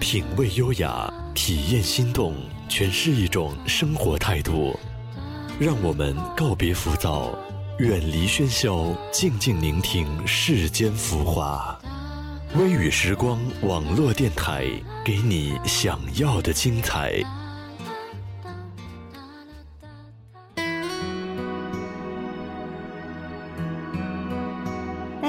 品味优雅，体验心动，诠释一种生活态度。让我们告别浮躁，远离喧嚣，静静聆听世间浮华。微雨时光网络电台，给你想要的精彩。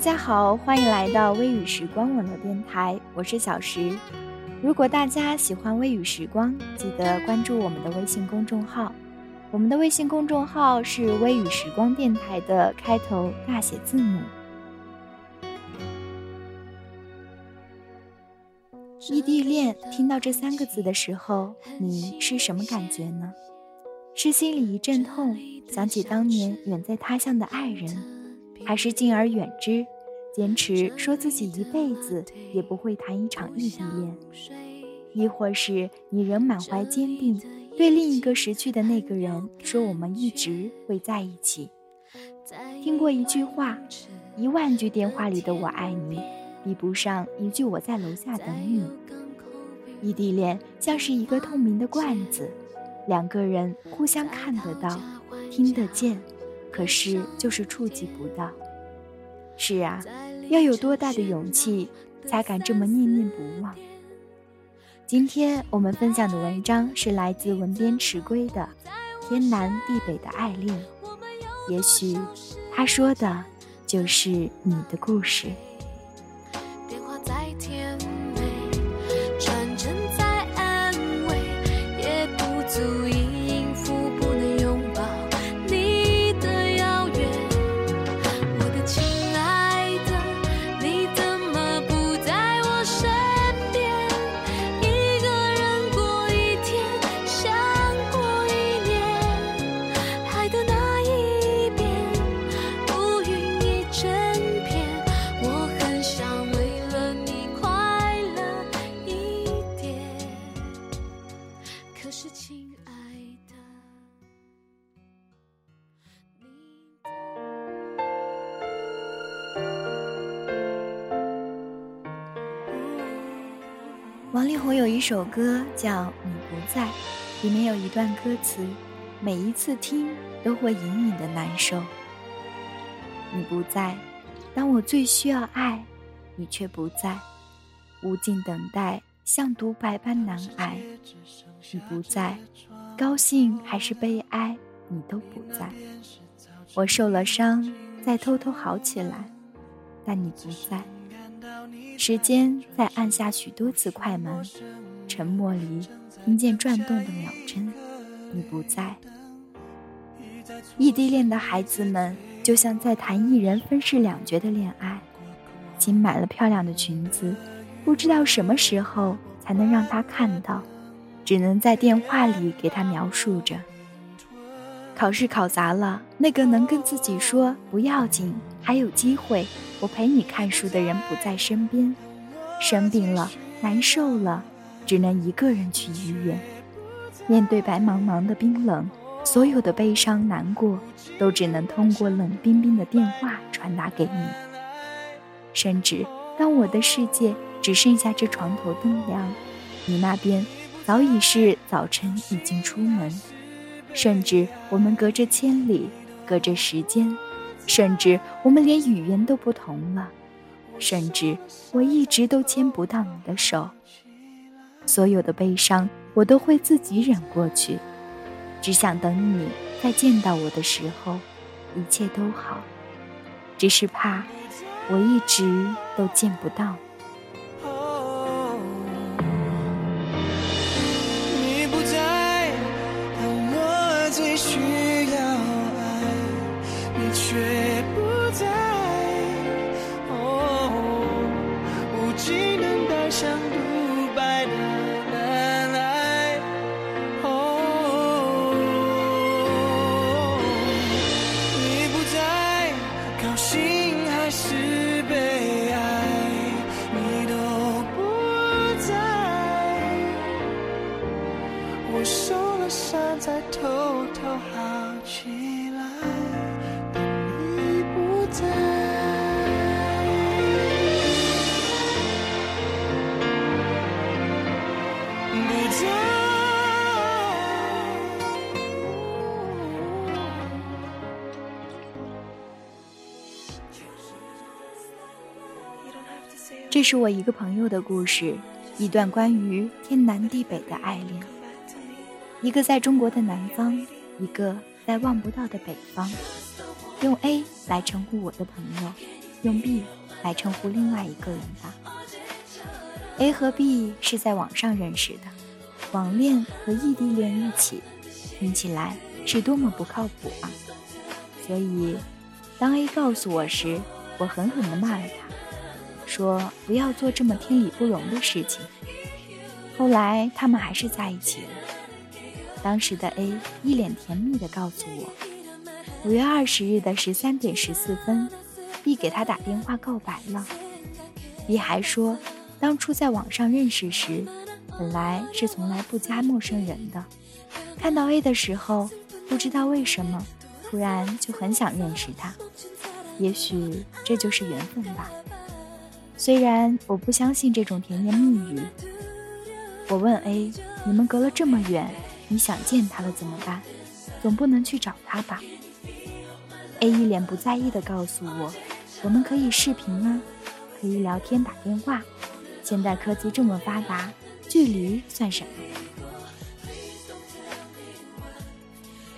大家好，欢迎来到微雨时光网络电台，我是小石。如果大家喜欢微雨时光，记得关注我们的微信公众号。我们的微信公众号是“微雨时光电台”的开头大写字母。异地恋，听到这三个字的时候，你是什么感觉呢？是心里一阵痛，想起当年远在他乡的爱人，还是敬而远之？坚持说自己一辈子也不会谈一场异地恋，亦或是你仍满怀坚定，对另一个失去的那个人说：“我们一直会在一起。”听过一句话：“一万句电话里的我爱你，比不上一句我在楼下等你。”异地恋像是一个透明的罐子，两个人互相看得到、听得见，可是就是触及不到。是啊，要有多大的勇气，才敢这么念念不忘？今天我们分享的文章是来自文编迟归的《天南地北的爱恋》，也许他说的就是你的故事。王力宏有一首歌叫《你不在》，里面有一段歌词，每一次听都会隐隐的难受。你不在，当我最需要爱，你却不在，无尽等待像独白般难挨。你不在，高兴还是悲哀，你都不在。我受了伤，再偷偷好起来，但你不在。时间在按下许多次快门，沉默里听见转动的秒针。你不在。异地恋的孩子们就像在谈一人分饰两角的恋爱，新买了漂亮的裙子，不知道什么时候才能让他看到，只能在电话里给他描述着。考试考砸了，那个能跟自己说不要紧，还有机会。我陪你看书的人不在身边，生病了，难受了，只能一个人去医院。面对白茫茫的冰冷，所有的悲伤难过，都只能通过冷冰冰的电话传达给你。甚至当我的世界只剩下这床头灯亮，你那边早已是早晨已经出门。甚至我们隔着千里，隔着时间。甚至我们连语言都不同了，甚至我一直都牵不到你的手。所有的悲伤我都会自己忍过去，只想等你再见到我的时候，一切都好。只是怕我一直都见不到。这是我一个朋友的故事，一段关于天南地北的爱恋。一个在中国的南方，一个在望不到的北方。用 A 来称呼我的朋友，用 B 来称呼另外一个人吧。A 和 B 是在网上认识的，网恋和异地恋一起，听起来是多么不靠谱啊！所以，当 A 告诉我时，我狠狠地骂了他。说不要做这么天理不容的事情。后来他们还是在一起了。当时的 A 一脸甜蜜地告诉我，五月二十日的十三点十四分，B 给他打电话告白了。B 还说，当初在网上认识时，本来是从来不加陌生人的，看到 A 的时候，不知道为什么，突然就很想认识他。也许这就是缘分吧。虽然我不相信这种甜言蜜语，我问 A：“ 你们隔了这么远，你想见他了怎么办？总不能去找他吧？”A 一脸不在意地告诉我：“我们可以视频啊，可以聊天打电话。现在科技这么发达，距离算什么？”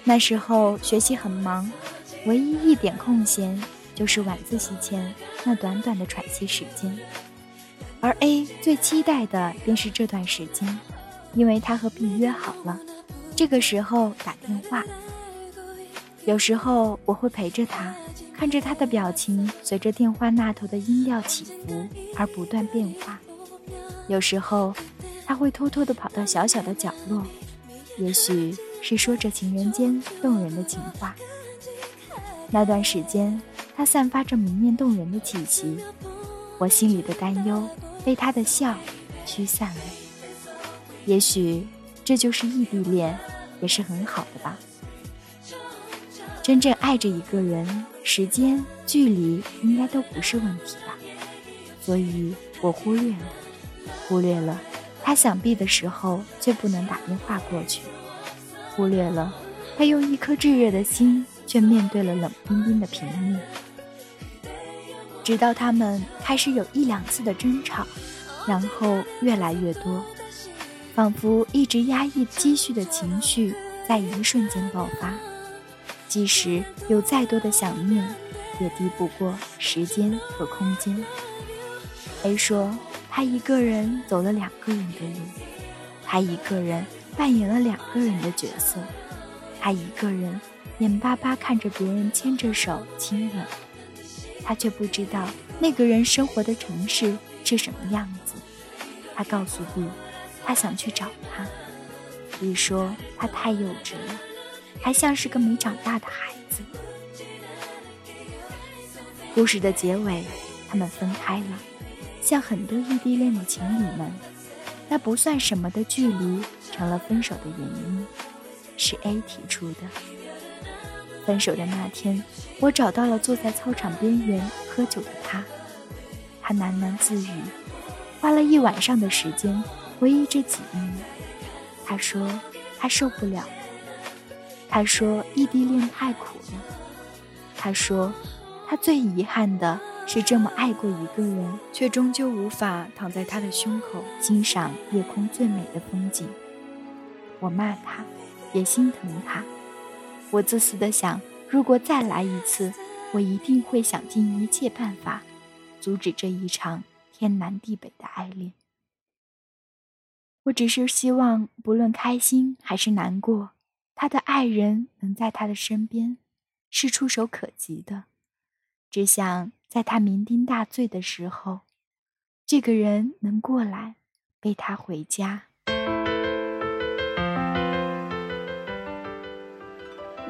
那时候学习很忙，唯一一点空闲。就是晚自习前那短短的喘息时间，而 A 最期待的便是这段时间，因为他和 B 约好了，这个时候打电话。有时候我会陪着他，看着他的表情随着电话那头的音调起伏而不断变化。有时候他会偷偷地跑到小小的角落，也许是说着情人间动人的情话。那段时间。他散发着明艳动人的气息，我心里的担忧被他的笑驱散了。也许这就是异地恋，也是很好的吧。真正爱着一个人，时间、距离应该都不是问题吧。所以我忽略了，忽略了他想必的时候却不能打电话过去，忽略了他用一颗炙热的心却面对了冷冰冰的屏幕。直到他们开始有一两次的争吵，然后越来越多，仿佛一直压抑积蓄的情绪在一瞬间爆发。即使有再多的想念，也敌不过时间和空间。A 说，他一个人走了两个人的路，他一个人扮演了两个人的角色，他一个人眼巴巴看着别人牵着手亲吻。他却不知道那个人生活的城市是什么样子。他告诉 B，他想去找他。B 说他太幼稚了，还像是个没长大的孩子。故事的结尾，他们分开了，像很多异地恋的情侣们，那不算什么的距离成了分手的原因，是 A 提出的。分手的那天，我找到了坐在操场边缘喝酒的他。他喃喃自语，花了一晚上的时间回忆这几年。他说他受不了，他说异地恋太苦了。他说他最遗憾的是这么爱过一个人，却终究无法躺在他的胸口欣赏夜空最美的风景。我骂他，也心疼他。我自私的想，如果再来一次，我一定会想尽一切办法，阻止这一场天南地北的爱恋。我只是希望，不论开心还是难过，他的爱人能在他的身边，是触手可及的。只想在他酩酊大醉的时候，这个人能过来背他回家。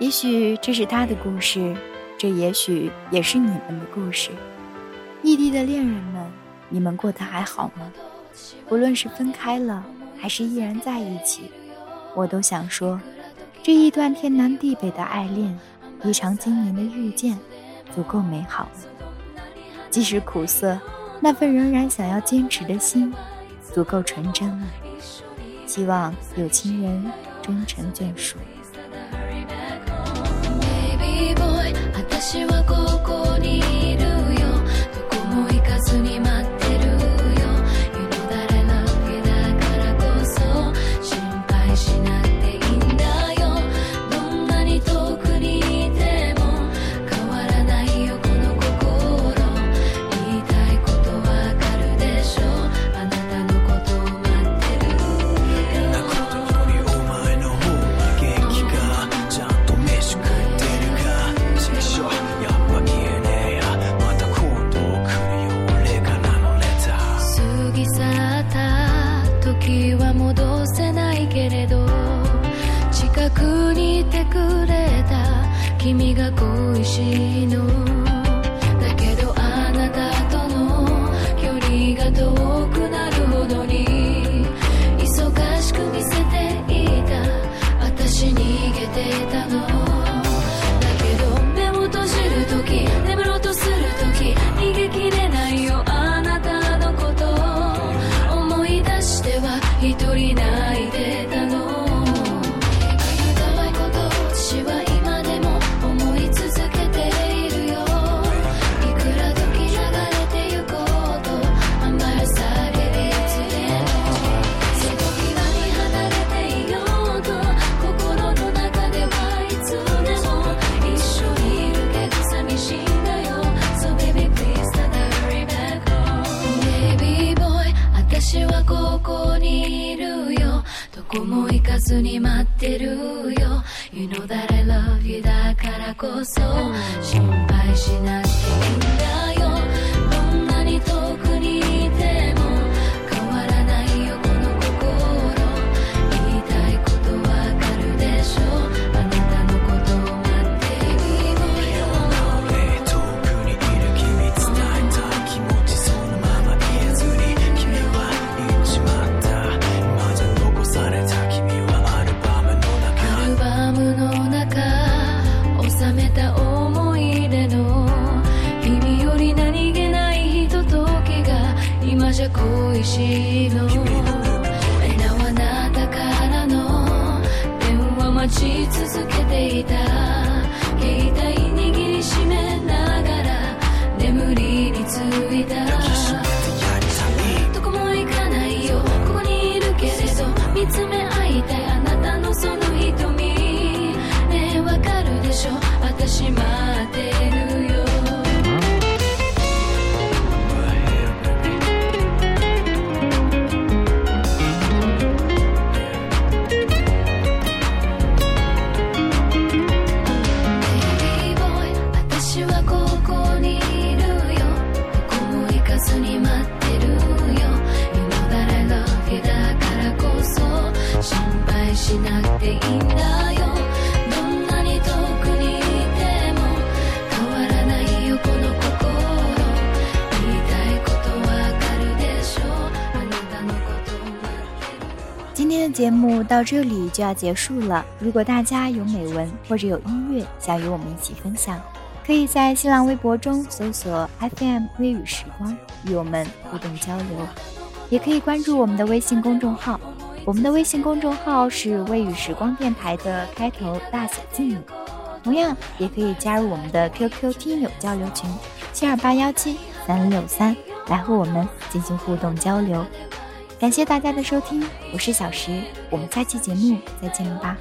也许这是他的故事，这也许也是你们的故事。异地的恋人们，你们过得还好吗？不论是分开了，还是依然在一起，我都想说，这一段天南地北的爱恋，一场经年的遇见，足够美好了。即使苦涩，那份仍然想要坚持的心，足够纯真了。希望有情人终成眷属。 시와 You know that I love you だからこそ心配しなくてい 节目到这里就要结束了。如果大家有美文或者有音乐想与我们一起分享，可以在新浪微博中搜索 FM 微语时光，与我们互动交流。也可以关注我们的微信公众号，我们的微信公众号是“微语时光电台”的开头大写字母。同样，也可以加入我们的 QQ 听友交流群七二八幺七三六三，来和我们进行互动交流。感谢大家的收听，我是小石，我们下期节目再见吧。